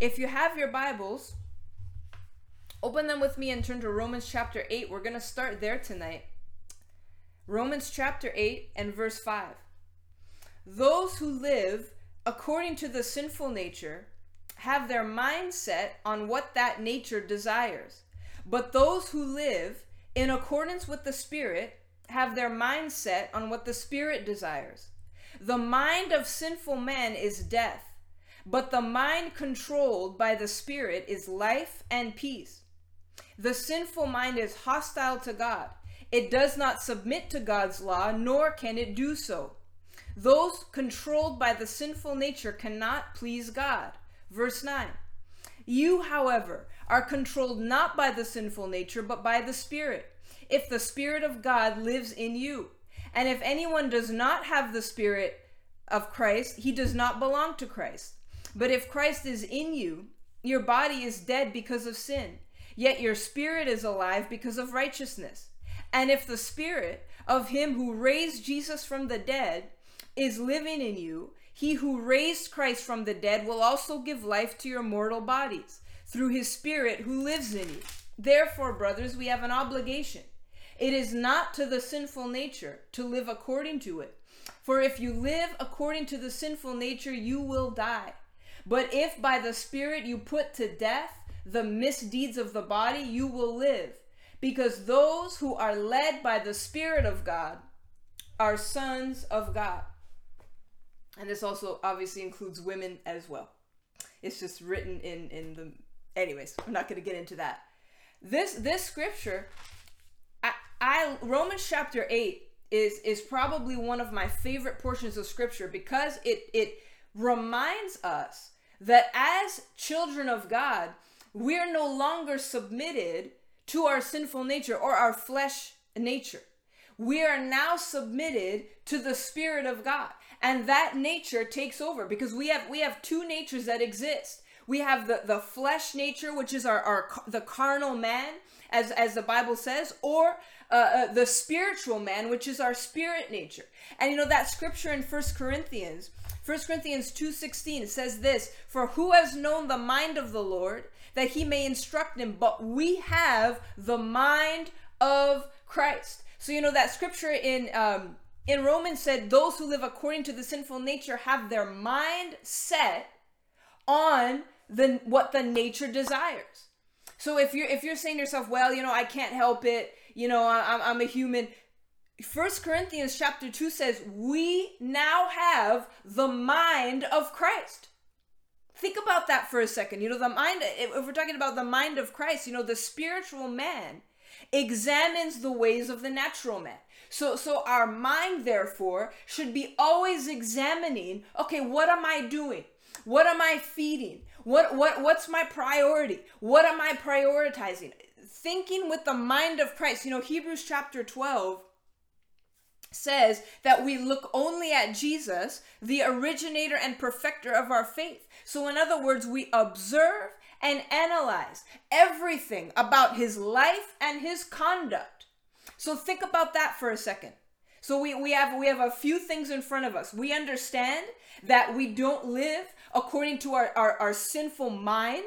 if you have your Bibles, open them with me and turn to Romans chapter 8. We're going to start there tonight. Romans chapter 8 and verse 5. Those who live according to the sinful nature have their mind set on what that nature desires. But those who live in accordance with the Spirit have their mind set on what the Spirit desires. The mind of sinful man is death, but the mind controlled by the Spirit is life and peace. The sinful mind is hostile to God. It does not submit to God's law, nor can it do so. Those controlled by the sinful nature cannot please God. Verse 9. You, however, are controlled not by the sinful nature, but by the Spirit, if the Spirit of God lives in you. And if anyone does not have the Spirit of Christ, he does not belong to Christ. But if Christ is in you, your body is dead because of sin, yet your spirit is alive because of righteousness. And if the Spirit of him who raised Jesus from the dead is living in you, he who raised Christ from the dead will also give life to your mortal bodies through his Spirit who lives in you. Therefore, brothers, we have an obligation. It is not to the sinful nature to live according to it. For if you live according to the sinful nature, you will die. But if by the Spirit you put to death the misdeeds of the body, you will live because those who are led by the Spirit of God are sons of God. And this also obviously includes women as well. It's just written in in the anyways, I'm not going to get into that. This this scripture I, I Romans chapter 8 is is probably one of my favorite portions of scripture because it it reminds us that as children of God, we're no longer submitted to our sinful nature or our flesh nature. We are now submitted to the spirit of God and that nature takes over because we have we have two natures that exist. We have the the flesh nature which is our our the carnal man as as the Bible says or uh, uh, the spiritual man which is our spirit nature. And you know that scripture in First Corinthians 1 Corinthians 2:16 says this, "For who has known the mind of the Lord that he may instruct him, but we have the mind of Christ." So you know that scripture in um in Romans said those who live according to the sinful nature have their mind set on the what the nature desires. So if you're if you're saying to yourself, well, you know, I can't help it, you know, I'm, I'm a human, First Corinthians chapter 2 says, We now have the mind of Christ. Think about that for a second. You know, the mind, if we're talking about the mind of Christ, you know, the spiritual man examines the ways of the natural man. So so our mind therefore should be always examining, okay, what am I doing? What am I feeding? What what what's my priority? What am I prioritizing? Thinking with the mind of Christ. You know, Hebrews chapter 12 says that we look only at Jesus, the originator and perfecter of our faith. So, in other words, we observe and analyze everything about his life and his conduct. So, think about that for a second. So we, we have we have a few things in front of us. We understand that we don't live according to our, our, our sinful mind.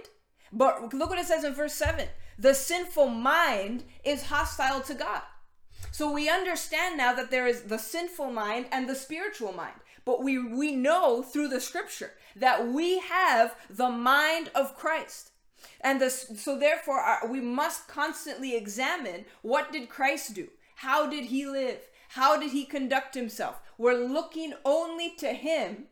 But look what it says in verse 7. The sinful mind is hostile to God. So we understand now that there is the sinful mind and the spiritual mind. But we we know through the scripture that we have the mind of Christ. And this, so therefore our, we must constantly examine what did Christ do? How did he live? How did he conduct himself? We're looking only to him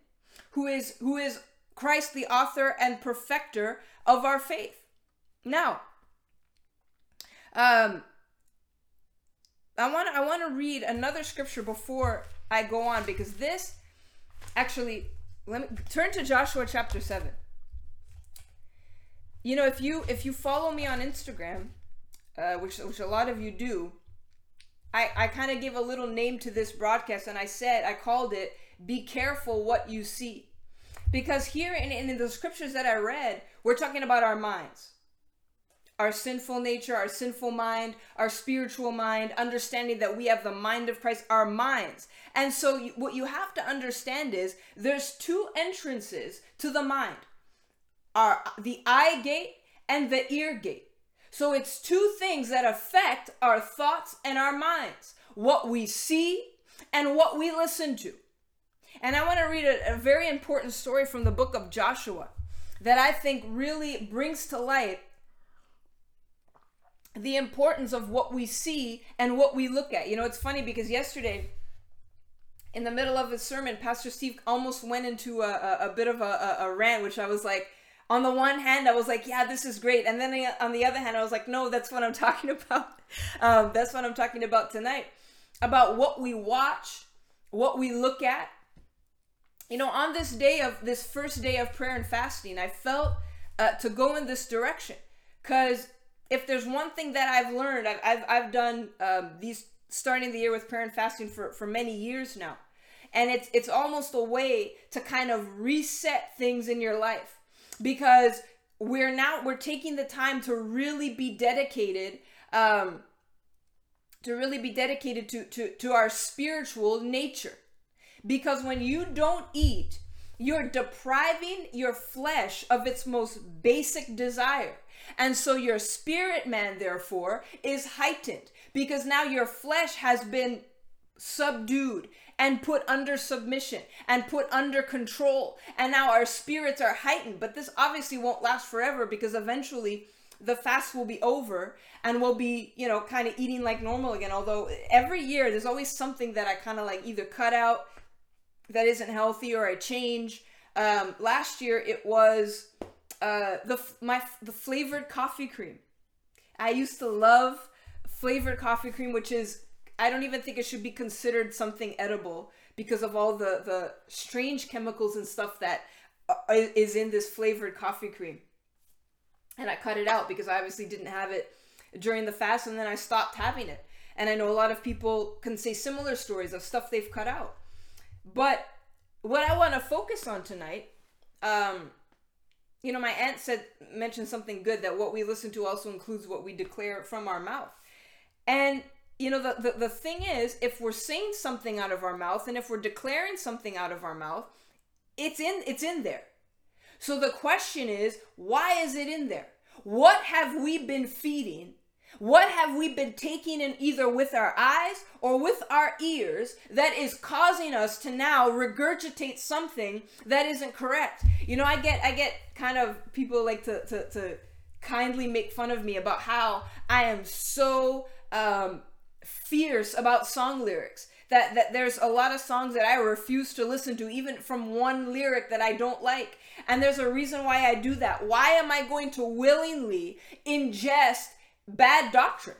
who is who is Christ the author and perfecter of our faith. Now, um I want I want to read another scripture before I go on because this actually let me turn to Joshua chapter 7. You know, if you if you follow me on Instagram, uh, which which a lot of you do, I I kind of gave a little name to this broadcast and I said I called it "Be careful what you see," because here in in the scriptures that I read, we're talking about our minds our sinful nature, our sinful mind, our spiritual mind, understanding that we have the mind of Christ, our minds. And so, what you have to understand is there's two entrances to the mind. are the eye gate and the ear gate. So it's two things that affect our thoughts and our minds what we see and what we listen to. And I want to read a, a, very important story from the book of Joshua that I think really brings to light the importance of what we see and what we look at. You know, it's funny because yesterday, in the middle of his sermon, Pastor Steve almost went into a, a, a bit of a, a, rant, which I was like, on the one hand, I was like, yeah, this is great. And then on the other hand, I was like, no, that's what I'm talking about. Um, that's what I'm talking about tonight. About what we watch, what we look at. You know, on this day of this first day of prayer and fasting, I felt uh, to go in this direction. Because if there's one thing that I've learned, I've, I've, I've done um, these starting the year with prayer and fasting for, for many years now. And it's it's almost a way to kind of reset things in your life because we're now we're taking the time to really be dedicated um, to really be dedicated to, to to our spiritual nature because when you don't eat you're depriving your flesh of its most basic desire and so your spirit man, therefore, is heightened because now your flesh has been subdued and put under submission and put under control. And now our spirits are heightened. But this obviously won't last forever because eventually the fast will be over and we'll be, you know, kind of eating like normal again. Although every year there's always something that I kind of like either cut out that isn't healthy or I change. Um, last year it was uh, the my the flavored coffee cream. I used to love flavored coffee cream, which is I don't even think it should be considered something edible because of all the the strange chemicals and stuff that uh, in this flavored coffee cream. And I cut it out because I obviously didn't have it during the fast, and then I stopped having it. And I know a lot of people can say similar stories of stuff they've cut out. But what I want to focus on tonight um, you know, my aunt said mentioned something good that what we listen to also includes what we declare from our mouth. And you know, the, the, the thing is, if we're saying something out of our mouth and if we're declaring something out of our mouth, it's in it's in there. So the question is, why is it in there? What have we been feeding what have we been taking in either with our eyes or with our ears that is causing us to now regurgitate something that isn't correct? You know, I get I get kind of people like to to, to kindly make fun of me about how I am so um, fierce about song lyrics. That, that there's a lot of songs that I refuse to listen to, even from one lyric that I don't like. And there's a reason why I do that. Why am I going to willingly ingest bad doctrine.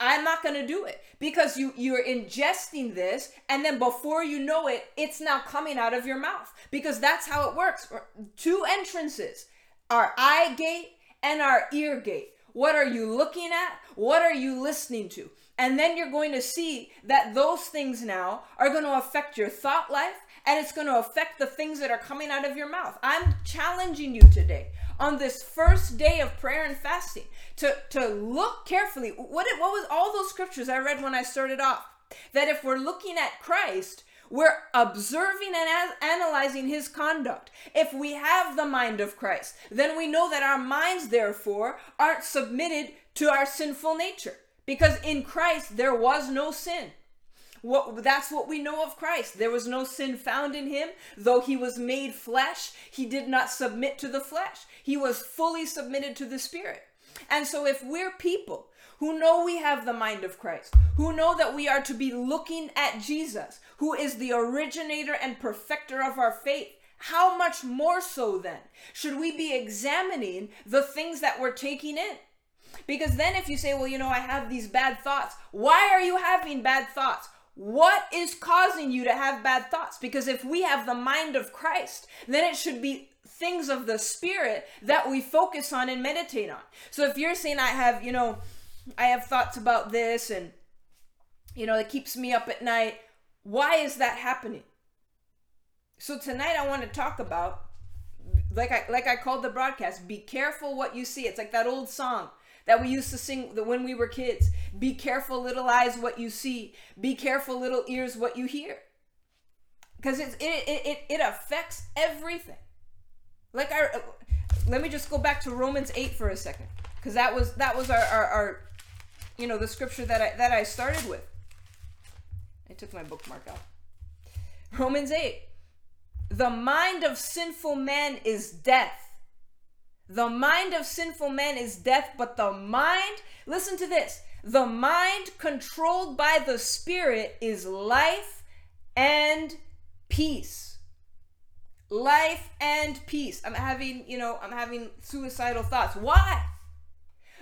I'm not going to do it because you you're ingesting this and then before you know it it's now coming out of your mouth because that's how it works. Two entrances, our eye gate and our ear gate. What are you looking at? What are you listening to? And then you're going to see that those things now are going to affect your thought life and it's going to affect the things that are coming out of your mouth. I'm challenging you today on this first day of prayer and fasting to, to look carefully. What, what was all those scriptures I read when I started off? That if we're looking at Christ, we're observing and analyzing his conduct. If we have the mind of Christ, then we know that our minds, therefore, aren't submitted to our sinful nature. Because in Christ, there was no sin. What, that's what we know of Christ. There was no sin found in him. Though he was made flesh, he did not submit to the flesh. He was fully submitted to the Spirit. And so, if we're people who know we have the mind of Christ, who know that we are to be looking at Jesus, who is the originator and perfecter of our faith, how much more so then should we be examining the things that we're taking in? Because then, if you say, well, you know, I have these bad thoughts, why are you having bad thoughts? What is causing you to have bad thoughts? Because if we have the mind of Christ, then it should be things of the spirit that we focus on and meditate on. So if you're saying I have, you know, I have thoughts about this and you know, it keeps me up at night, why is that happening? So tonight I want to talk about like I like I called the broadcast, be careful what you see. It's like that old song that we used to sing when we were kids. Be careful little eyes what you see. Be careful little ears what you hear. Cuz it, it it it affects everything. Like I let me just go back to Romans 8 for a second. Because that was that was our, our, our you know the scripture that I that I started with. I took my bookmark out. Romans 8. The mind of sinful man is death. The mind of sinful man is death, but the mind, listen to this, the mind controlled by the spirit is life and peace. Life and peace. I'm having, you know, I'm having suicidal thoughts. Why?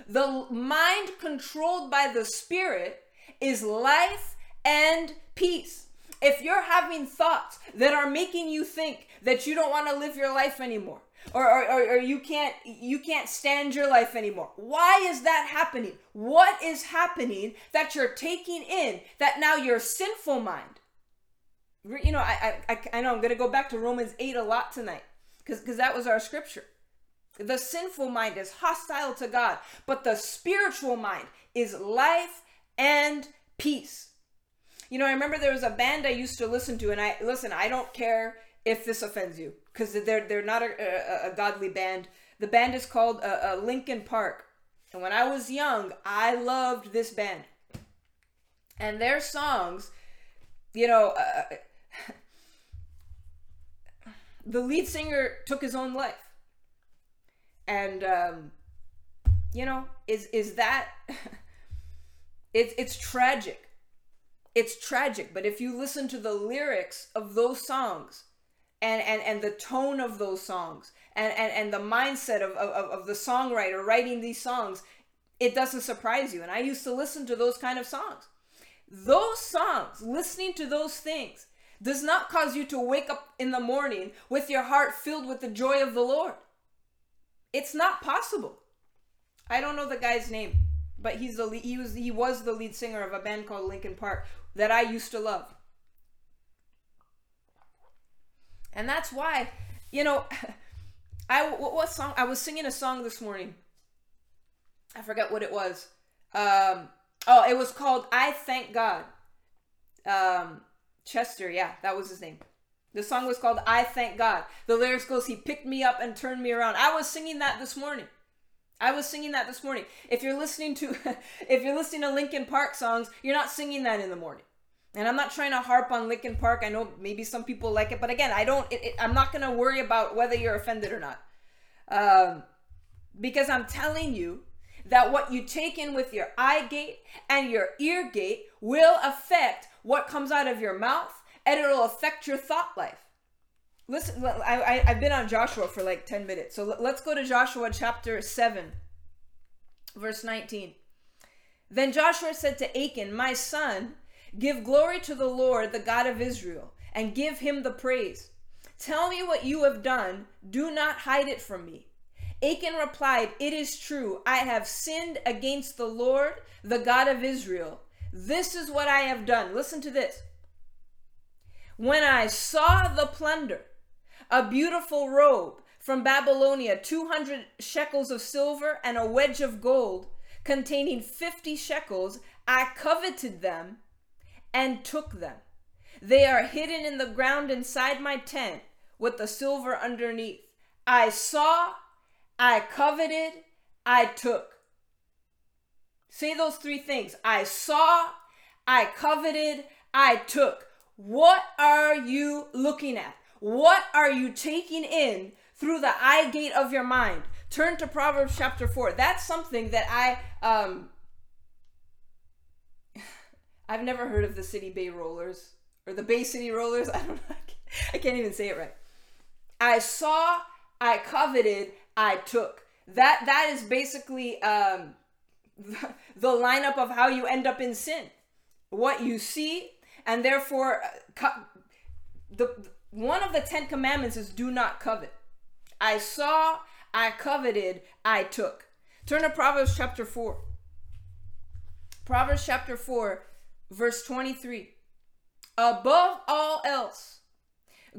The mind controlled by the spirit is life and peace. If you're having thoughts that are making you think that you don't want to live your life anymore, or, or, or, you can't you can't stand your life anymore. Why is that happening? What is happening that you're taking in that now your sinful mind? You know i i, I know i'm gonna go back to romans 8 a lot tonight because because that was our scripture. The sinful mind is hostile to god but the spiritual mind is life and peace. You know, I remember there was a band I used to listen to, and I listen. I don't care if this offends you, because they're they're not a, a, a, godly band. The band is called uh, uh, Linkin Park, and when I was young, I loved this band, and their songs, you know. Uh, the lead singer took his own life and um, you know is is that it's it's tragic it's tragic but if you listen to the lyrics of those songs and and, and the tone of those songs and, and, and the mindset of, of, of the songwriter writing these songs it doesn't surprise you. And i used to listen to those kind of songs. Those songs listening to those things does not cause you to wake up in the morning with your heart filled with the joy of the lord. It's not possible. I don't know the guy's name but he's the he was he was the lead singer of a band called Linkin Park that I used to love. And that's why, you know, I what, what song I was singing a song this morning. I forget what it was. Um, oh, it was called "I Thank God." Um, Chester, yeah, that was his name. The song was called "I Thank God." The lyrics goes, "He picked me up and turned me around." I was singing that this morning. I was singing that this morning. If you're listening to if you're listening to Linkin Park songs, you're not singing that in the morning. And I'm not trying to harp on Linkin Park. I know maybe some people like it, but again, I don't. It, it, I'm not gonna worry about whether you're offended or not, um, because I'm telling you that what you take in with your eye gate and your ear gate will affect what comes out of your mouth, and it'll affect your thought life. Listen, I, I, have been on Joshua for like 10 minutes. So let's go to Joshua chapter 7, verse 19. Then Joshua said to Achan, My son, give glory to the Lord, the God of Israel, and give him the praise. Tell me what you have done. Do not hide it from me. Achan replied, It is true. I have sinned against the Lord, the God of Israel. This is what I have done. Listen to this. When I saw the plunder, a beautiful robe from Babylonia, 200 shekels of silver, and a wedge of gold containing 50 shekels. I coveted them and took them. They are hidden in the ground inside my tent with the silver underneath. I saw, I coveted, I took. Say those three things. I saw, I coveted, I took. What are you looking at? What are you taking in through the eye gate of your mind? Turn to Proverbs chapter 4. That's something that I um I've never heard of the City Bay Rollers or the Bay City Rollers. I don't know. I can't even say it right. I saw, I coveted, I took. That that is basically um the, lineup of how you end up in sin. What you see and therefore uh, the one of the Ten Commandments is do not covet. I saw, I coveted, I took. Turn to Proverbs chapter 4. Proverbs chapter 4, verse 23. Above all else,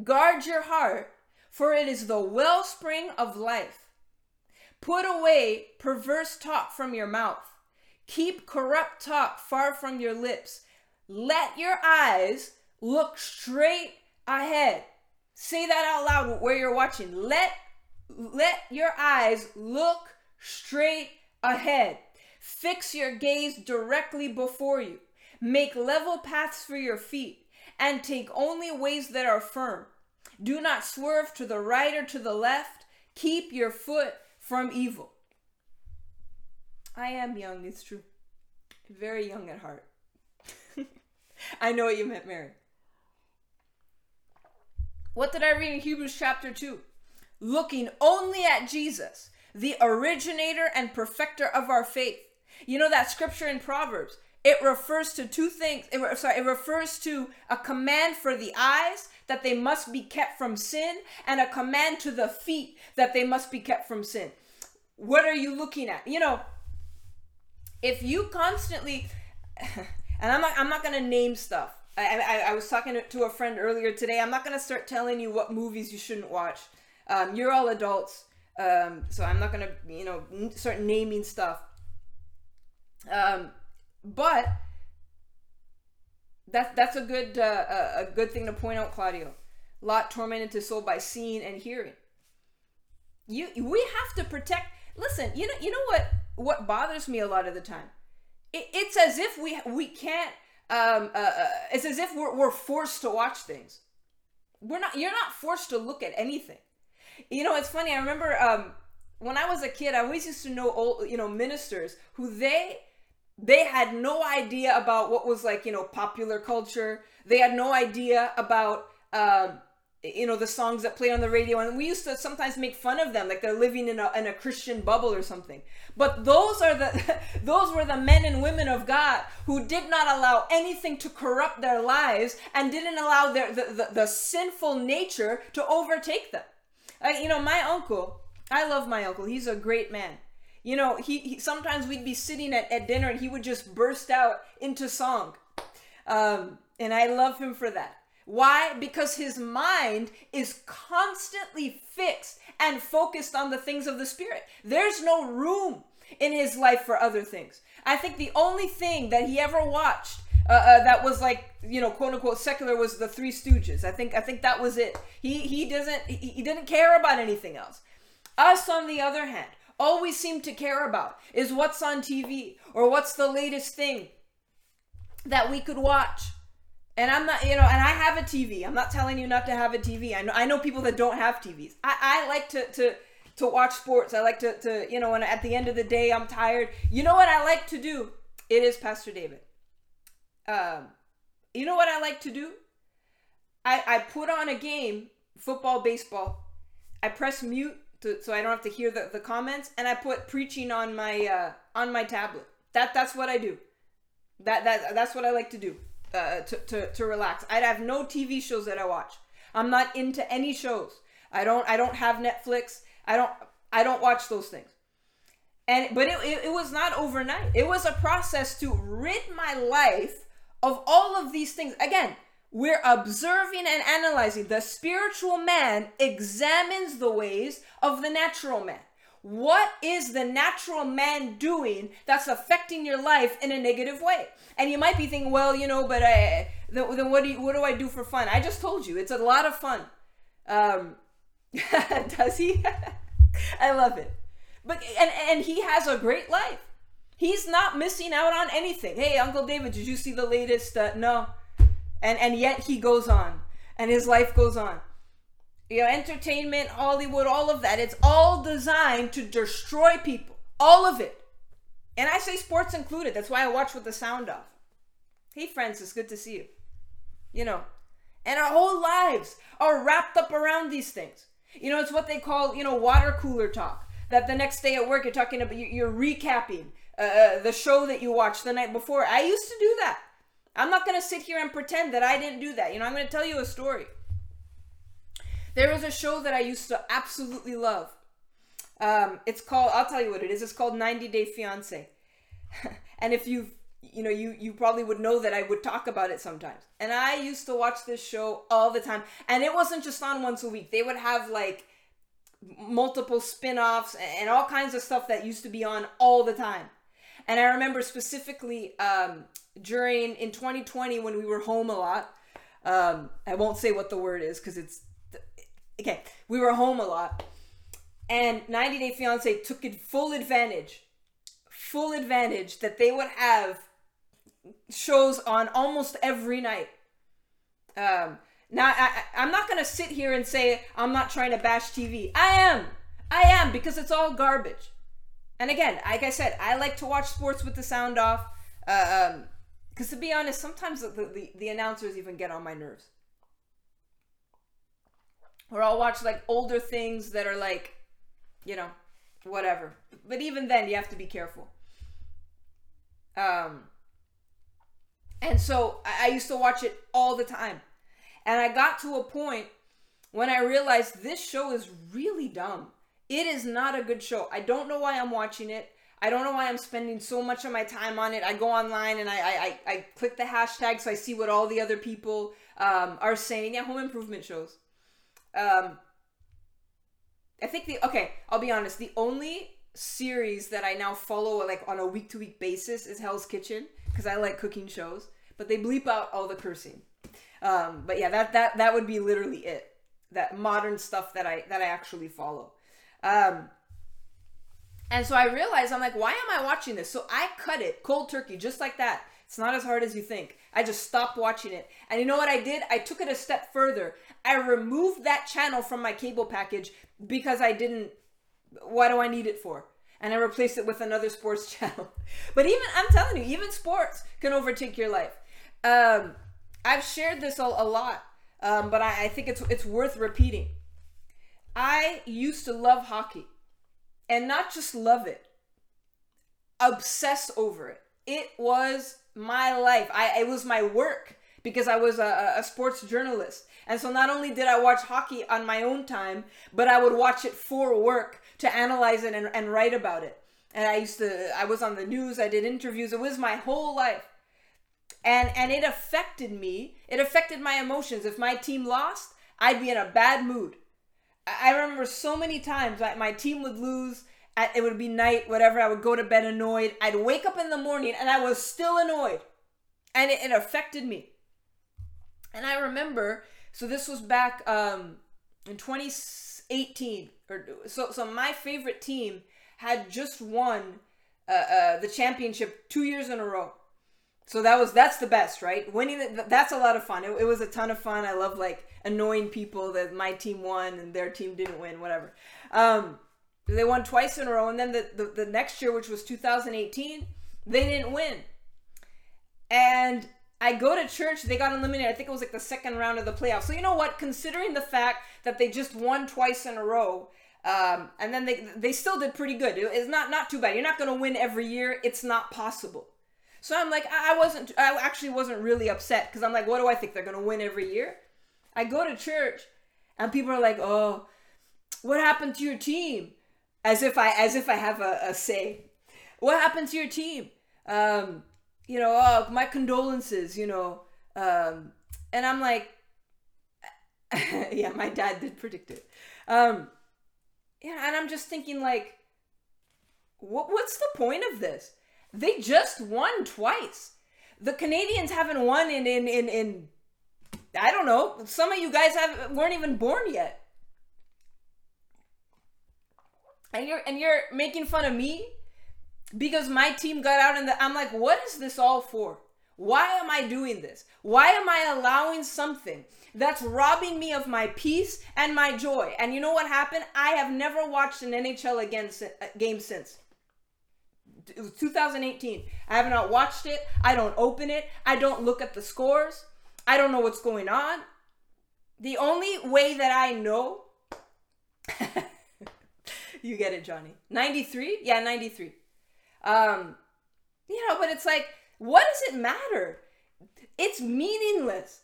guard your heart, for it is the wellspring of life. Put away perverse talk from your mouth. Keep corrupt talk far from your lips. Let your eyes look straight ahead. Say that out loud where you're watching. Let let your eyes look straight ahead. Fix your gaze directly before you. Make level paths for your feet and take only ways that are firm. Do not swerve to the right or to the left. Keep your foot from evil. I am young, it's true. Very young at heart. I know what you meant, Mary. What did I read in Hebrews chapter 2? Looking only at Jesus, the originator and perfecter of our faith. You know that scripture in Proverbs? It refers to two things. It, sorry, it refers to a command for the eyes that they must be kept from sin, and a command to the feet that they must be kept from sin. What are you looking at? You know, if you constantly, and I'm not, I'm not gonna name stuff. I, I, I was talking to a friend earlier today. I'm not gonna start telling you what movies you shouldn't watch. Um, you're all adults, um, so I'm not gonna, you know, start naming stuff. Um, but that's that's a good uh, a good thing to point out, Claudio. Lot tormented his soul by seeing and hearing. You we have to protect. Listen, you know you know what what bothers me a lot of the time. It, it's as if we we can't. Um, uh, uh, it's as if we're, we're forced to watch things. We're not. You're not forced to look at anything. You know, it's funny. I remember um, when I was a kid. I always used to know old, you know, ministers who they they had no idea about what was like you know popular culture. They had no idea about um, you know the songs that play on the radio. And we used to sometimes make fun of them like they're living in a, in a christian bubble or something. But those are the those were the men and women of god who did not allow anything to corrupt their lives and didn't allow their the, the, the sinful nature to overtake them. Like you know my uncle i love my uncle. He's a great man you know, he, he sometimes we'd be sitting at, at dinner and he would just burst out into song. Um, and I love him for that. Why? Because his mind is constantly fixed and focused on the things of the Spirit. There's no room in his life for other things. I think the only thing that he ever watched uh, uh, that was like you know quote unquote secular was the Three Stooges. I think I think that was it. He he doesn't he, he didn't care about anything else. Us on the other hand, all we seem to care about is what's on TV or what's the latest thing that we could watch. And I'm not, you know, and I have a TV. I'm not telling you not to have a TV. I know, I know people that don't have TVs. I, I like to, to, to watch sports. I like to, to, you know, and at the end of the day, I'm tired. You know what I like to do? It is Pastor David. Um, you know what I like to do? I, I put on a game, football, baseball. I press mute to, so I don't have to hear the, the comments, and I put preaching on my uh, on my tablet. That that's what I do. That that that's what I like to do uh, to, to to relax. I'd have no TV shows that I watch. I'm not into any shows. I don't I don't have Netflix. I don't I don't watch those things. And but it, it, it was not overnight. It was a process to rid my life of all of these things. Again, we're observing and analyzing. The spiritual man examines the ways of the natural man. What is the natural man doing that's affecting your life in a negative way? And you might be thinking, well, you know, but I, then what do you, what do I do for fun? I just told you, it's a lot of fun. Um, does he? I love it. But and and he has a great life. He's not missing out on anything. Hey, Uncle David, did you see the latest? Uh, no, and and yet he goes on and his life goes on. You know entertainment hollywood all of that it's all designed to destroy people all of it. And i say sports included that's why i watch with the sound off. Hey francis good to see you. You know and our whole lives are wrapped up around these things. You know it's what they call you know water cooler talk that the next day at work you're talking about you're recapping uh, uh, the show that you watched the night before. I used to do that I'm not going to sit here and pretend that I didn't do that. You know, I'm going to tell you a story. There was a show that I used to absolutely love. Um, it's called, I'll tell you what it is. It's called 90 Day Fiance. and if you've, you know, you, you probably would know that I would talk about it sometimes. And I used to watch this show all the time. And it wasn't just on once a week. They would have like multiple spin-offs and all kinds of stuff that used to be on all the time. And I remember specifically um, during in 2020 when we were home a lot. Um, I won't say what the word is because it's okay. We were home a lot, And 90 Day Fiance took it full advantage, full advantage that they would have shows on almost every night. Um, now, I, I'm not going to sit here and say I'm not trying to bash TV. I am. I am because it's all garbage. And again, like I said, I like to watch sports with the sound off. Uh, um, because to be honest, sometimes the, the, the announcers even get on my nerves. Or I'll watch like older things that are like, you know, whatever. But even then, you have to be careful. Um, and so I, I used to watch it all the time. And I got to a point when I realized this show is really dumb. It is not a good show. I don't know why I'm watching it. I don't know why I'm spending so much of my time on it. I go online and I I, I, click the hashtag so I see what all the other people um, are saying. Yeah, home improvement shows. Um, I think the okay. I'll be honest. The only series that I now follow like on a week to week basis is Hell's Kitchen because I like cooking shows, but they bleep out all the cursing. Um, but yeah, that that that would be literally it. That modern stuff that I that I actually follow. Um, and so I realized I'm like, why am I watching this? So I cut it cold turkey, just like that. It's not as hard as you think. I just stopped watching it. And you know what I did? I took it a step further. I removed that channel from my cable package because I didn't. What do I need it for? And I replaced it with another sports channel. But even, I'm telling you, even sports can overtake your life. Um, I've shared this a, a lot, um, but I, I think it's it's worth repeating. I used to love hockey, and not just love it, obsess over it. It was my life. I it was my work because I was a, a sports journalist. And so not only did I watch hockey on my own time, but I would watch it for work to analyze it and, and write about it. And I used to I was on the news, I did interviews. It was my whole life and and it affected me it affected my emotions if my team lost i'd be in a bad mood i remember so many times like my team would lose it would be night whatever i would go to bed annoyed. I'd wake up in the morning and i was still annoyed. And it, it affected me. And i remember so this was back um in 2018 or so so my favorite team had just won uh, uh, the championship two years in a row so that was that's the best, right? Winning that's a lot of fun. It, it was a ton of fun. I love like annoying people that my team won and their team didn't win, whatever. Um, they won twice in a row, and then the, the, the next year, which was 2018, they didn't win. And I go to church, they got eliminated. I think it was like the second round of the playoffs. So you know what? Considering the fact that they just won twice in a row, um, and then they they still did pretty good. It's not not too bad. You're not going to win every year. It's not possible. So I'm like, I wasn't, I actually wasn't really upset because I'm like, what do I think? They're going to win every year? I go to church and people are like, oh, what happened to your team? As if I, as if I have a, a say. What happened to your team? Um, you know, oh, my condolences, you know. Um, and I'm like, yeah, my dad did predict it. Um, yeah, and I'm just thinking like, what, what's the point of this? They just won twice. The Canadiens haven't won in in in, in I don't know. Some of you guys have weren't even born yet. And you're and you're making fun of me because my team got out and I'm like, what is this all for? Why am I doing this? Why am I allowing something that's robbing me of my peace and my joy? And you know what happened? I have never watched an NHL again, uh, game since it was 2018. I have not watched it. I don't open it. I don't look at the scores. I don't know what's going on. The only way that I know you get it, Johnny. 93? Yeah, 93. Um you know, but it's like what does it matter? It's meaningless.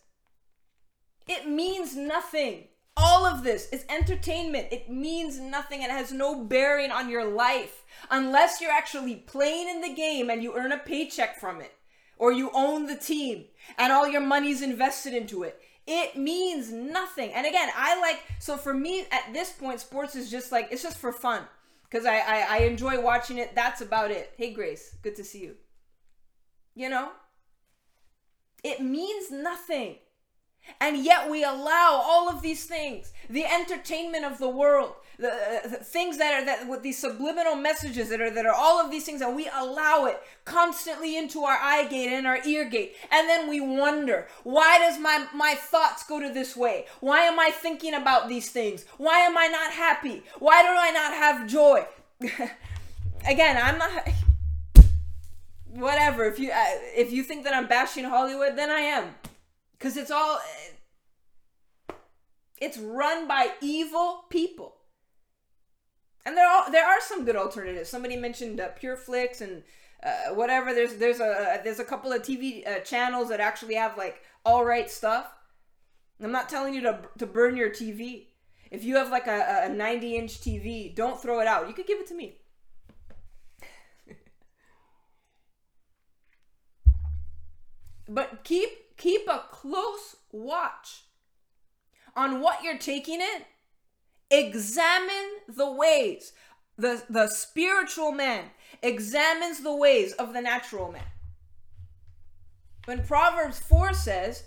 It means nothing. All of this is entertainment. It means nothing and has no bearing on your life unless you're actually playing in the game and you earn a paycheck from it or you own the team and all your money's invested into it. It means nothing. And again, I like so for me at this point, sports is just like it's just for fun because I, I I enjoy watching it. That's about it. Hey Grace, good to see you. You know, it means nothing. And yet we allow all of these things, the entertainment of the world, the, the, things that are that with these subliminal messages that are that are all of these things, and we allow it constantly into our eye gate and our ear gate, and then we wonder why does my my thoughts go to this way? Why am I thinking about these things? Why am I not happy? Why do I not have joy? Again, I'm not whatever. If you uh, if you think that I'm bashing Hollywood, then I am, because it's all it's run by evil people. And there are there are some good alternatives. Somebody mentioned uh, PureFlix and uh, whatever. There's there's a there's a couple of TV uh, channels that actually have like all right stuff. I'm not telling you to to burn your TV. If you have like a, a 90 inch TV, don't throw it out. You could give it to me. but keep keep a close watch on what you're taking in. Examine the ways. The the spiritual man examines the ways of the natural man. When proverbs 4 says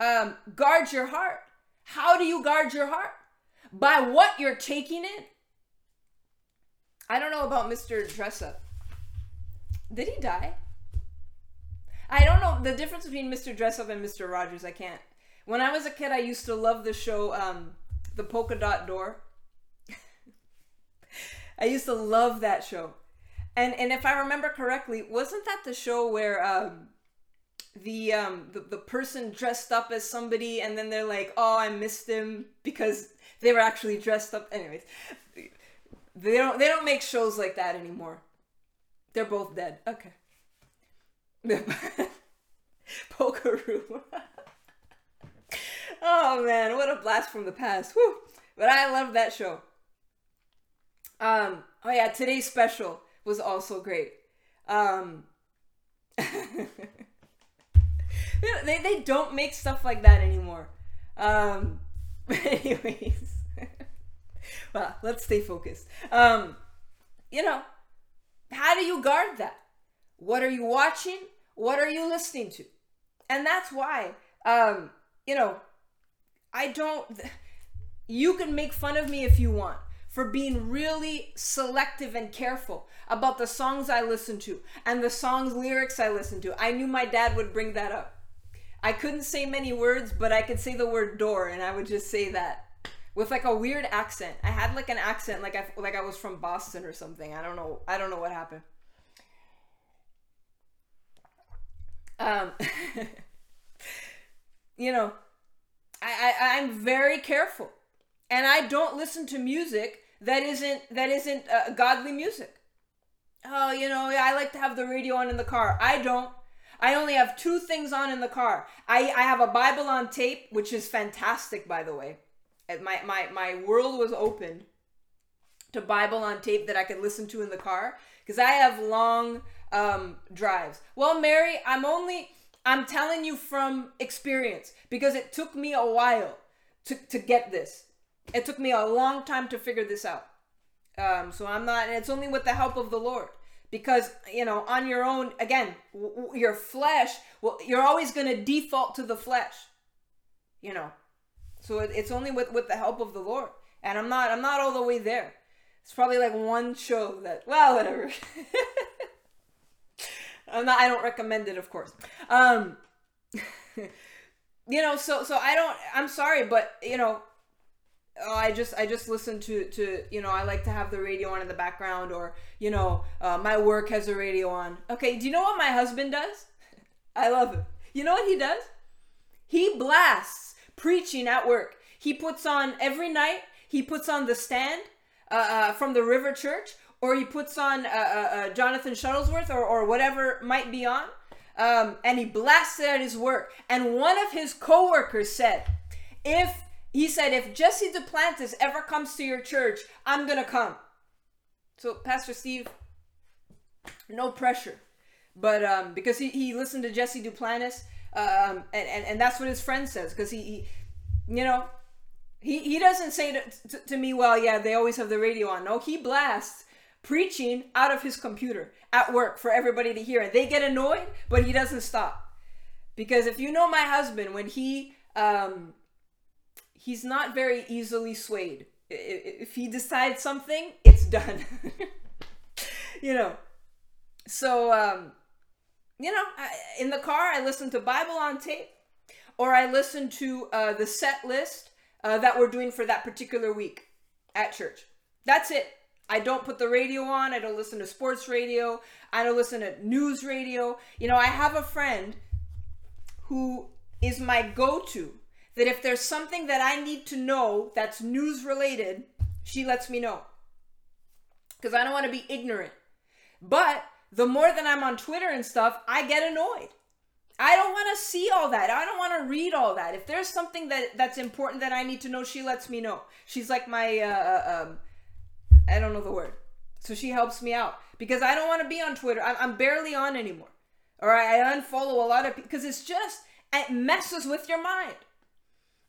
um, guard your heart how do you guard your heart? By what you're taking in? I don't know about mr dressup did he die I don't know the difference between Mr. Dressup and Mr. Rogers. I can't. When I was a kid, I used to love the show, um, The Polka Dot Door. I used to love that show, and and if I remember correctly, wasn't that the show where um, the um the, the person dressed up as somebody, and then they're like, oh, I missed him because they were actually dressed up. Anyways, they don't they don't make shows like that anymore. They're both dead. Okay. Polkaroo. oh man, what a blast from the past. Whew. But I love that show. Um, oh yeah, today's special was also great. Um, they, they don't make stuff like that anymore. Um, anyways, well, let's stay focused. Um, you know, how do you guard that? What are you watching? What are you listening to? And that's why, um, you know, I don't. You can make fun of me if you want for being really selective and careful about the songs I listen to and the songs lyrics I listen to. I knew my dad would bring that up. I couldn't say many words, but I could say the word door and I would just say that with like a weird accent. I had like an accent like I like I was from Boston or something. I don't know. I don't know what happened. Um, you know, I, I I'm very careful, and I don't listen to music that isn't that isn't uh, godly music. Oh, you know, I like to have the radio on in the car. I don't. I only have two things on in the car. I, I have a Bible on tape, which is fantastic, by the way. My, my, my world was opened to Bible on tape that I could listen to in the car because I have long um, drives. Well, Mary, I'm only I'm telling you from experience because it took me a while to to get this. It took me a long time to figure this out. Um, so I'm not. It's only with the help of the Lord because you know on your own again w- w- your flesh well you're always going to default to the flesh you know so it, it's only with with the help of the lord and i'm not i'm not all the way there it's probably like one show that well whatever not, I don't recommend it, of course. Um, you know, so so I don't. I'm sorry, but you know, oh, I just I just listen to to you know I like to have the radio on in the background, or you know, uh, my work has a radio on. Okay, do you know what my husband does? I love him. You know what he does? He blasts preaching at work. He puts on every night. He puts on the stand uh, uh, from the River Church or he puts on uh, uh, uh, Jonathan Shuttlesworth or, or whatever might be on, um, and he blasts it at his work. And one of his coworkers said, if he said, if Jesse Duplantis ever comes to your church, I'm gonna come. So Pastor Steve, no pressure, but um, because he, he listened to Jesse Duplantis, um, and, and and that's what his friend says because he, he, you know, he he doesn't say to, to, to me, well, yeah, they always have the radio on. No, he blasts preaching out of his computer at work for everybody to hear. They get annoyed, but he doesn't stop. Because if you know my husband, when he um, he's not very easily swayed. If he decides something, it's done. you know. So um, you know, in the car, I listen to Bible on tape, or I listen to uh, the set list uh, that we're doing for that particular week at church. That's it. I don't put the radio on. I don't listen to sports radio. I don't listen to news radio. You know, I have a friend who is my go to. That if there's something that I need to know that's news related, she lets me know. Because I don't want to be ignorant. But the more that I'm on Twitter and stuff, I get annoyed. I don't want to see all that. I don't want to read all that. If there's something that that's important that I need to know, she lets me know. She's like my uh, uh um I don't know the word. So she helps me out because I don't want to be on Twitter. I'm, I'm barely on anymore. All right, I, unfollow a lot of because it's just it messes with your mind.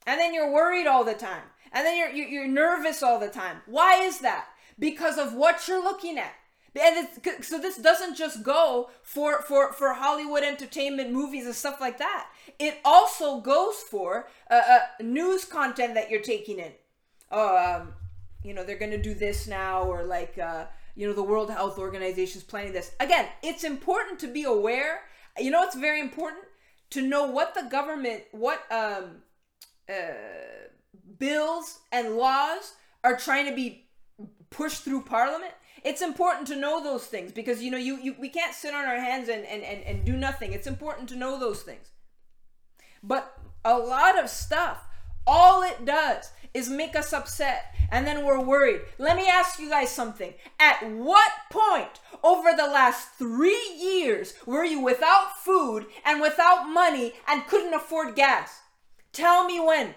And then you're worried all the time. And then you're you're nervous all the time. Why is that? Because of what you're looking at. And so this doesn't just go for for for Hollywood entertainment movies and stuff like that. It also goes for uh, uh, news content that you're taking in. Um, you know they're gonna do this now, or like uh, you know the World Health Organization is planning this. Again, it's important to be aware. You know, it's very important to know what the government, what um, uh, bills and laws are trying to be pushed through Parliament it's important to know those things because you know you, you we can't sit on our hands and, and, and, and do nothing it's important to know those things but a lot of stuff all it does is make us upset and then we're worried let me ask you guys something at what point over the last three years were you without food and without money and couldn't afford gas tell me when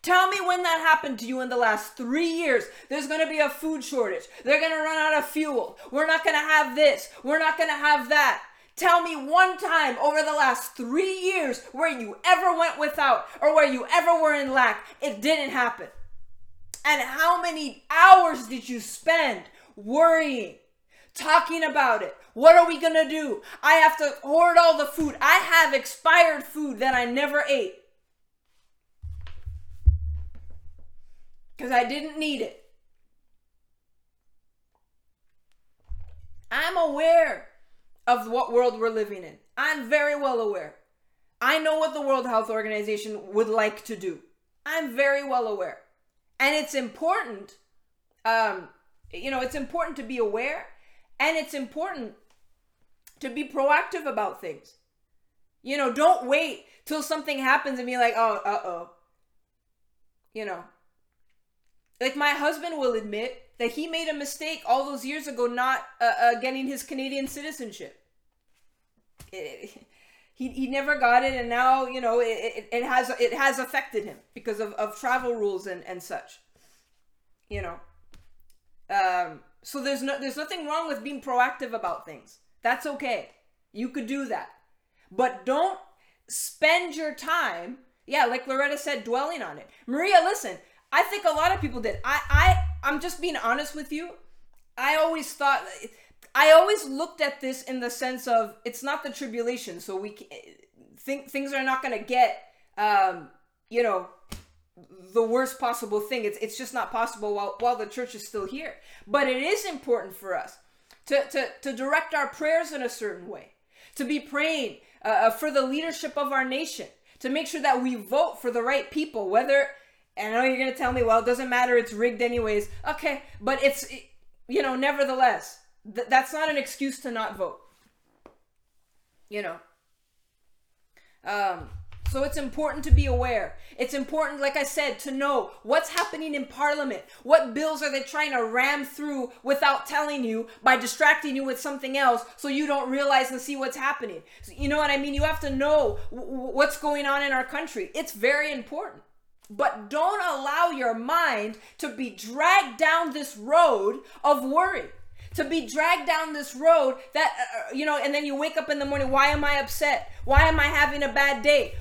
Tell me when that happened to you in the last three years. There's going to be a food shortage. They're going to run out of fuel. We're not going to have this. We're not going to have that. Tell me one time over the last three years where you ever went without or where you ever were in lack. It didn't happen. And how many hours did you spend worrying, talking about it? What are we gonna do? I have to hoard all the food. I have expired food that I never ate. because I didn't need it. I'm aware of what world we're living in. I'm very well aware. I know what the World Health Organization would like to do. I'm very well aware. And it's important, um, you know, it's important to be aware and it's important to be proactive about things. You know, don't wait till something happens and be like, oh, uh oh. You know, like my husband will admit that he made a mistake all those years ago not uh, uh, getting his Canadian citizenship. It, he, he never got it and now you know it, it, has it has affected him because of, of travel rules and, and such you know. Um, so there's no there's nothing wrong with being proactive about things. That's okay. You could do that. But don't spend your time yeah like loretta said dwelling on it. Maria listen I think a lot of people did. I I I'm just being honest with you. I always thought I always looked at this in the sense of it's not the tribulation, so we think things are not going to get um, you know the worst possible thing. It's it's just not possible while while the church is still here. But it is important for us to to to direct our prayers in a certain way, to be praying uh, uh for the leadership of our nation, to make sure that we vote for the right people, whether and I know you're gonna tell me, well, it doesn't matter, it's rigged anyways. Okay, but it's, you know, nevertheless, th- that's not an excuse to not vote. You know. Um, so it's important to be aware. It's important, like I said, to know what's happening in Parliament. What bills are they trying to ram through without telling you by distracting you with something else so you don't realize and see what's happening? You know what I mean? You have to know w- what's going on in our country. It's very important. But don't allow your mind to be dragged down this road of worry. To be dragged down this road that, uh, uh, you know, and then you wake up in the morning, why am I upset? Why am I having a bad day?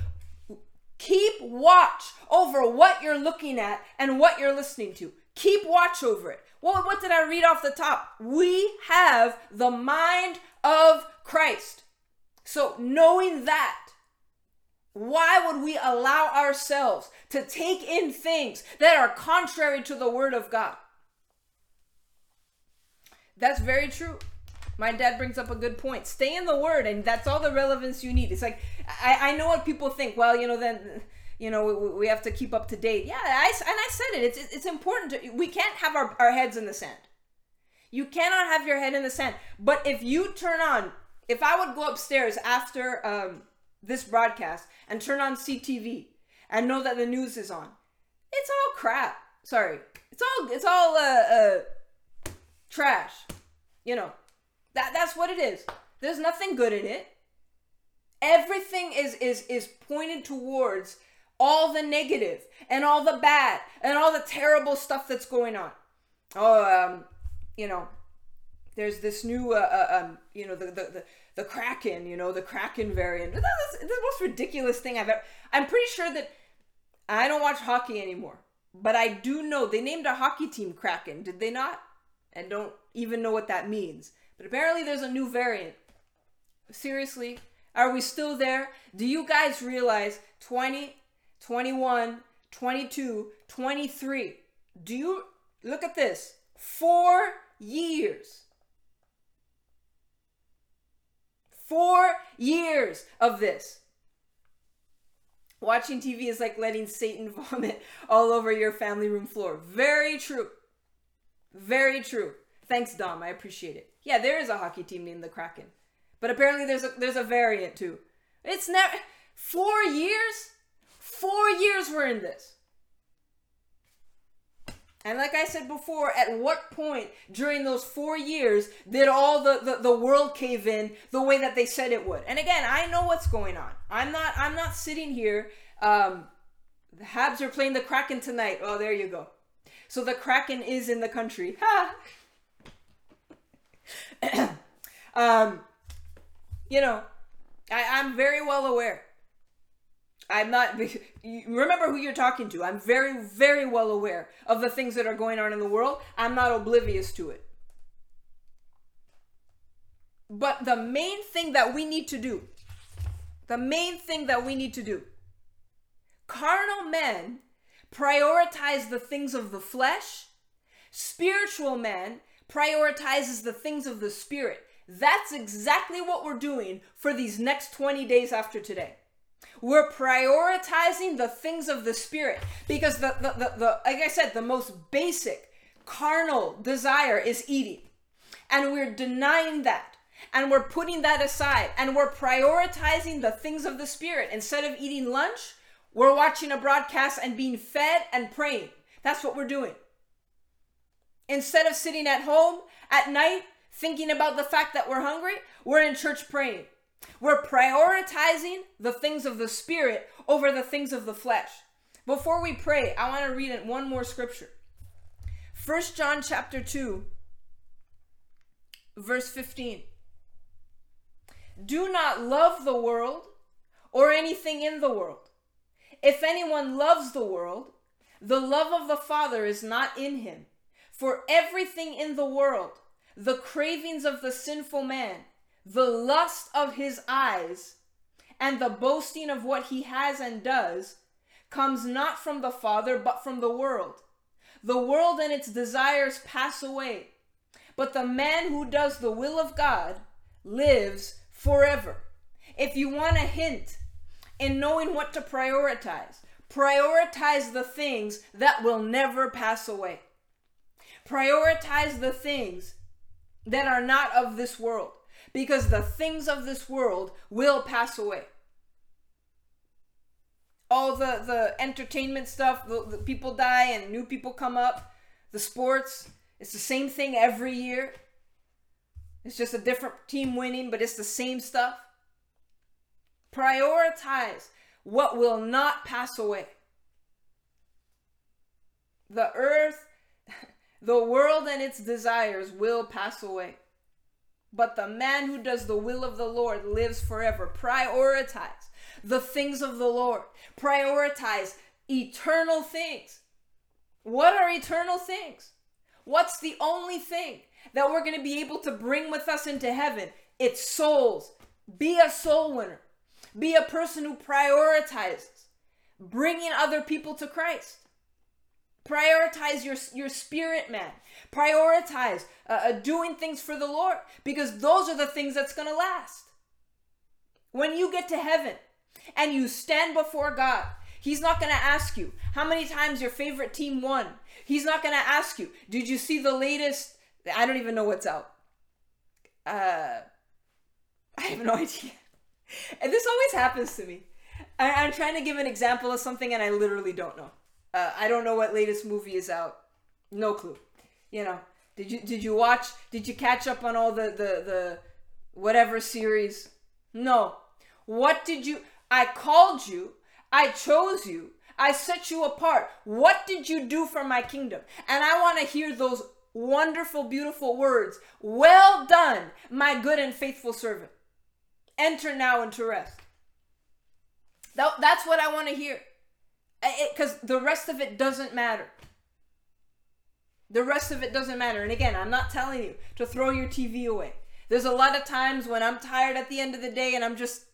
Keep watch over what you're looking at and what you're listening to. Keep watch over it. Well, what did I read off the top? We have the mind of Christ. So, knowing that, Why would we allow ourselves to take in things that are contrary to the word of God? That's very true. My dad brings up a good point. Stay in the word, and that's all the relevance you need. It's like, I, I know what people think. Well, you know, then, you know, we, we have to keep up to date. Yeah, I, and I said it. It's, it's important to, we can't have our, our heads in the sand. You cannot have your head in the sand. But if you turn on, if I would go upstairs after um, this broadcast and turn on CTV and know that the news is on, it's all crap. Sorry, it's all it's all uh, uh trash. You know, that that's what it is. There's nothing good in it. Everything is is is pointed towards all the negative and all the bad and all the terrible stuff that's going on. Oh, um, you know, there's this new, uh, uh, um, you know, the, the, the, the Kraken, you know, the Kraken variant. That's the most ridiculous thing I've ever. I'm pretty sure that I don't watch hockey anymore, but I do know they named a hockey team Kraken, did they not? And don't even know what that means. But apparently there's a new variant. Seriously, are we still there? Do you guys realize 20, 21, 22, 23? Do you look at this? Four years. Four years of this. Watching TV is like letting Satan vomit all over your family room floor. Very true. Very true. Thanks, Dom. I appreciate it. Yeah, there is a hockey team named the Kraken, but apparently there's a there's a variant too. It's never four years. Four years we're in this. And like I said before, at what point during those four years did all the, the, the, world cave in the way that they said it would? And again, I know what's going on. I'm not I'm not sitting here. Um, the Habs are playing the Kraken tonight. Oh, there you go. So the Kraken is in the country. Ha! um, you know, I, I'm very well aware I'm not. Remember who you're talking to. I'm very, very well aware of the things that are going on in the world. I'm not oblivious to it. But the main thing that we need to do, the main thing that we need to do, carnal men prioritize the things of the flesh, spiritual men prioritizes the things of the spirit. That's exactly what we're doing for these next 20 days after today. We're prioritizing the things of the spirit because the, the, the, the like I said, the most basic carnal desire is eating. And we're denying that. And we're putting that aside. And we're prioritizing the things of the spirit. Instead of eating lunch, we're watching a broadcast and being fed and praying. That's what we're doing. Instead of sitting at home at night thinking about the fact that we're hungry, we're in church praying. We're prioritizing the things of the spirit over the things of the flesh. Before we pray, I want to read one more scripture. First John chapter 2 verse 15. Do not love the world or anything in the world. If anyone loves the world, the love of the Father is not in him. For everything in the world, the cravings of the sinful man, the lust of his eyes and the boasting of what he has and does comes not from the Father, but from the world. The world and its desires pass away, but the man who does the will of God lives forever. If you want a hint in knowing what to prioritize, prioritize the things that will never pass away. Prioritize the things that are not of this world because the things of this world will pass away. All the, the entertainment stuff, the, the people die and new people come up, the sports, it's the same thing every year. It's just a different team winning, but it's the same stuff. Prioritize what will not pass away. The earth, the world, and its desires will pass away. But the man who does the will of the Lord lives forever. Prioritize the things of the Lord, prioritize eternal things. What are eternal things? What's the only thing that we're going to be able to bring with us into heaven? It's souls. Be a soul winner. Be a person who prioritizes bringing other people to Christ. Prioritize your, your spirit, man. Prioritize uh, uh, doing things for the Lord because those are the things that's going to last. When you get to heaven and you stand before God, He's not going to ask you how many times your favorite team won. He's not going to ask you, did you see the latest? I don't even know what's out. Uh, I have no idea. And this always happens to me. I, am trying to give an example of something and I literally don't know. Uh, I don't know what latest movie is out. No clue. You know, did you did you watch? Did you catch up on all the the the whatever series? No. What did you? I called you. I chose you. I set you apart. What did you do for my kingdom? And I want to hear those wonderful, beautiful words. Well done, my good and faithful servant. Enter now into rest. That, that's what I want to hear. Because the rest of it doesn't matter. The rest of it doesn't matter. And again, I'm not telling you to throw your TV away. There's a lot of times when I'm tired at the end of the day and I'm just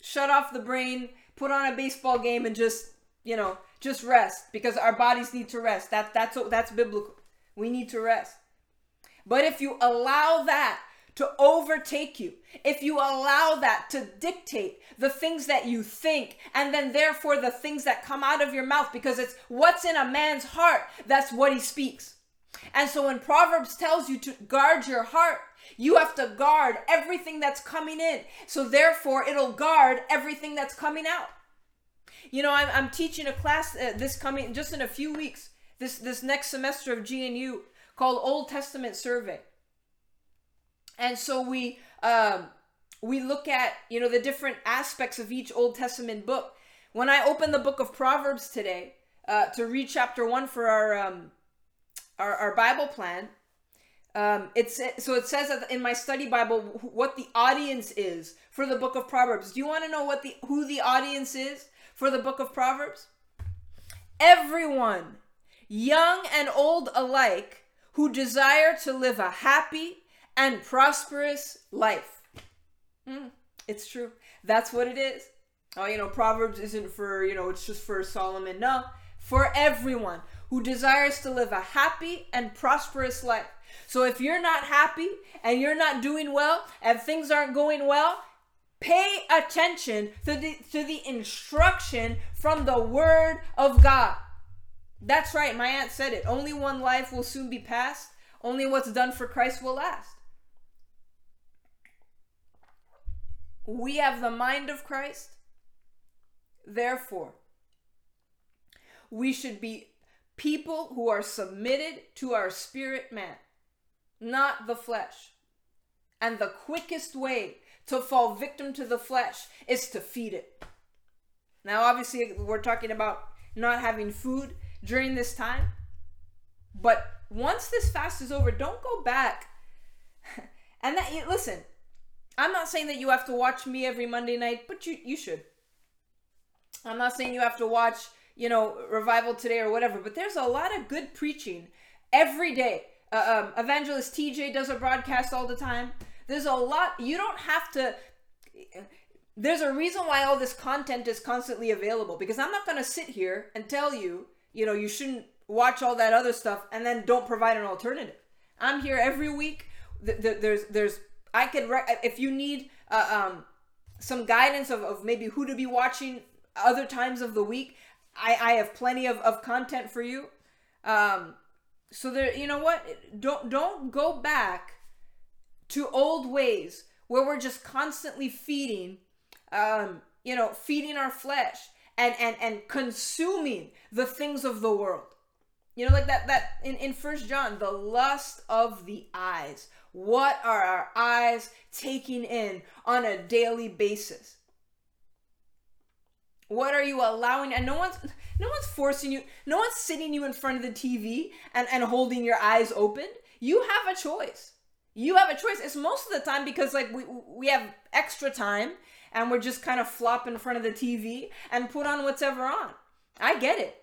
shut off the brain, put on a baseball game, and just, you know, just rest because our bodies need to rest. That, that's, that's biblical. We need to rest. But if you allow that to overtake you, if you allow that to dictate the things that you think, and then therefore the things that come out of your mouth, because it's what's in a man's heart, that's what he speaks. And so when Proverbs tells you to guard your heart, you have to guard everything that's coming in. So therefore, it'll guard everything that's coming out. You know, I'm, I'm teaching a class uh, this coming just in a few weeks, this this next semester of GNU called Old Testament Survey and so we um, we look at you know the different aspects of each Old Testament book. When I open the book of Proverbs today uh, to read chapter one for our um, our, our Bible plan, um, it's so it says that in my study Bible what the audience is for the book of Proverbs. Do you want to know what the who the audience is for the book of Proverbs? Everyone, young and old alike, who desire to live a happy and prosperous life. Mm, it's true. That's what it is. Oh, you know, Proverbs isn't for, you know, it's just for Solomon. No, for everyone who desires to live a happy and prosperous life. So if you're not happy and you're not doing well and things aren't going well, pay attention to the to the instruction from the word of God. That's right, my aunt said it. Only one life will soon be passed. Only what's done for Christ will last. We have the mind of Christ. Therefore, we should be people who are submitted to our spirit man, not the flesh. And the quickest way to fall victim to the flesh is to feed it. Now, obviously, we're talking about not having food during this time. But once this fast is over, don't go back. and that, listen, I'm not saying that you have to watch me every Monday night, but you you should. I'm not saying you have to watch, you know, Revival Today or whatever, but there's a lot of good preaching every day. Uh, um, Evangelist TJ does a broadcast all the time. There's a lot. You don't have to. There's a reason why all this content is constantly available because I'm not going to sit here and tell you, you know, you shouldn't watch all that other stuff and then don't provide an alternative. I'm here every week. There's there's I could re- if you need uh, um, some guidance of, of maybe who to be watching other times of the week. I, I have plenty of, of content for you. Um, so there, you know what? Don't don't go back to old ways where we're just constantly feeding, um, you know, feeding our flesh and and and consuming the things of the world. You know, like that that in in First John, the lust of the eyes. What are our eyes taking in on a daily basis? What are you allowing? And no one's no one's forcing you. No one's sitting you in front of the TV and, and holding your eyes open. You have a choice. You have a choice. It's most of the time because like we we have extra time and we're just kind of flop in front of the TV and put on whatever on. I get it.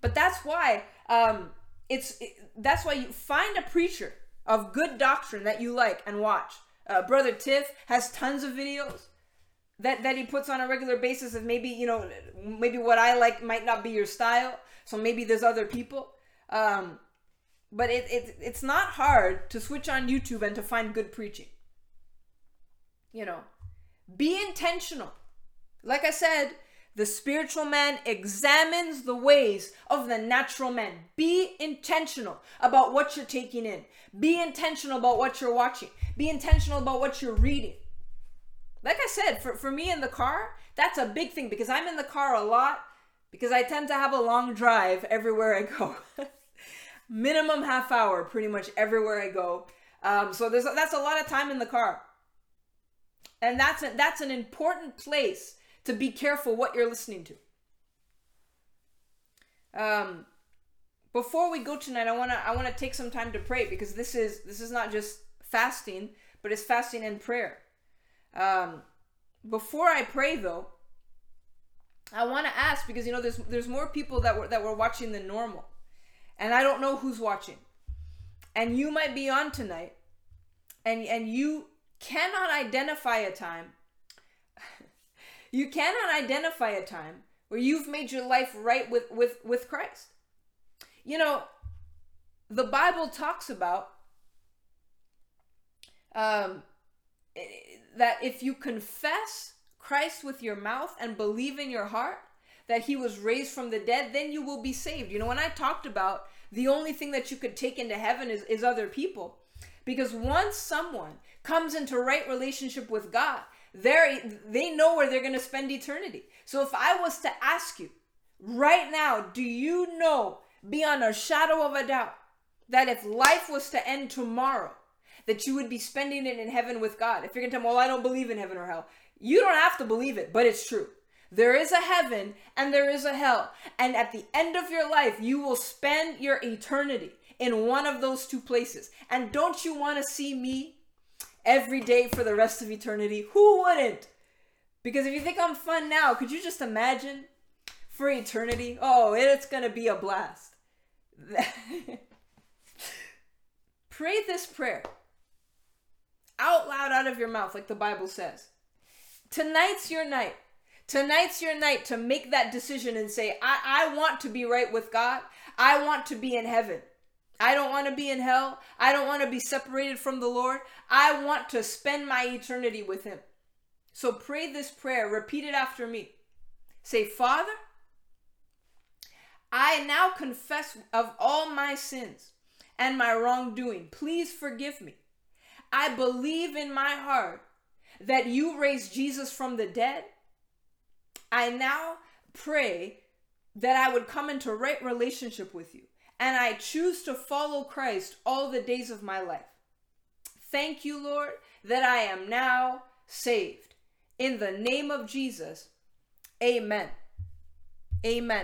But that's why um it's it, that's why you find a preacher of good doctrine that you like and watch. Uh, Brother Tiff has tons of videos. That that he puts on a regular basis of maybe you know maybe what I like might not be your style. So maybe there's other people. Um, but it, it it's not hard to switch on YouTube and to find good preaching. You know, be intentional. Like I said, the spiritual man examines the ways of the natural man. Be intentional about what you're taking in. Be intentional about what you're watching. Be intentional about what you're reading. Like I said, for, for me in the car, that's a big thing because I'm in the car a lot because I tend to have a long drive everywhere I go. Minimum half hour, pretty much everywhere I go. Um, so there's that's a lot of time in the car, and that's a, that's an important place to be careful what you're listening to. Um, before we go tonight, I wanna I wanna take some time to pray because this is this is not just fasting, but it's fasting and prayer. Um, before I pray though, I want to ask because you know there's there's more people that were that were watching than normal, and I don't know who's watching, and you might be on tonight, and and you cannot identify a time you cannot identify a time where you've made your life right with, with, with Christ. You know, the Bible talks about um, that if you confess Christ with your mouth and believe in your heart that he was raised from the dead, then you will be saved. You know, when I talked about the only thing that you could take into heaven is, is other people. Because once someone comes into right relationship with God, they're they know where they're going to spend eternity. So if I was to ask you right now, do you know beyond a shadow of a doubt that if life was to end tomorrow, that you would be spending it in heaven with God? If you're to tell me, well, I don't believe in heaven or hell, you don't have to believe it, but it's true. There is a heaven and there is a hell. And at the end of your life, you will spend your eternity in one of those two places. And don't you want to see me every day for the rest of eternity. Who wouldn't? Because if you think I'm fun now, could you just imagine for eternity? Oh, it's going to be a blast. Pray this prayer out loud out of your mouth, like the Bible says. Tonight's your night. Tonight's your night to make that decision and say, I, I want to be right with God. I want to be in heaven. I don't want to be in hell. I don't want to be separated from the Lord. I want to spend my eternity with Him. So pray this prayer. Repeat it after me. Say, Father, I now confess of all my sins and my wrongdoing. Please forgive me. I believe in my heart that you raised Jesus from the dead. I now pray that I would come into right relationship with you and I choose to follow Christ all the days of my life. Thank you, Lord, that I am now saved. In the name of Jesus, amen. Amen.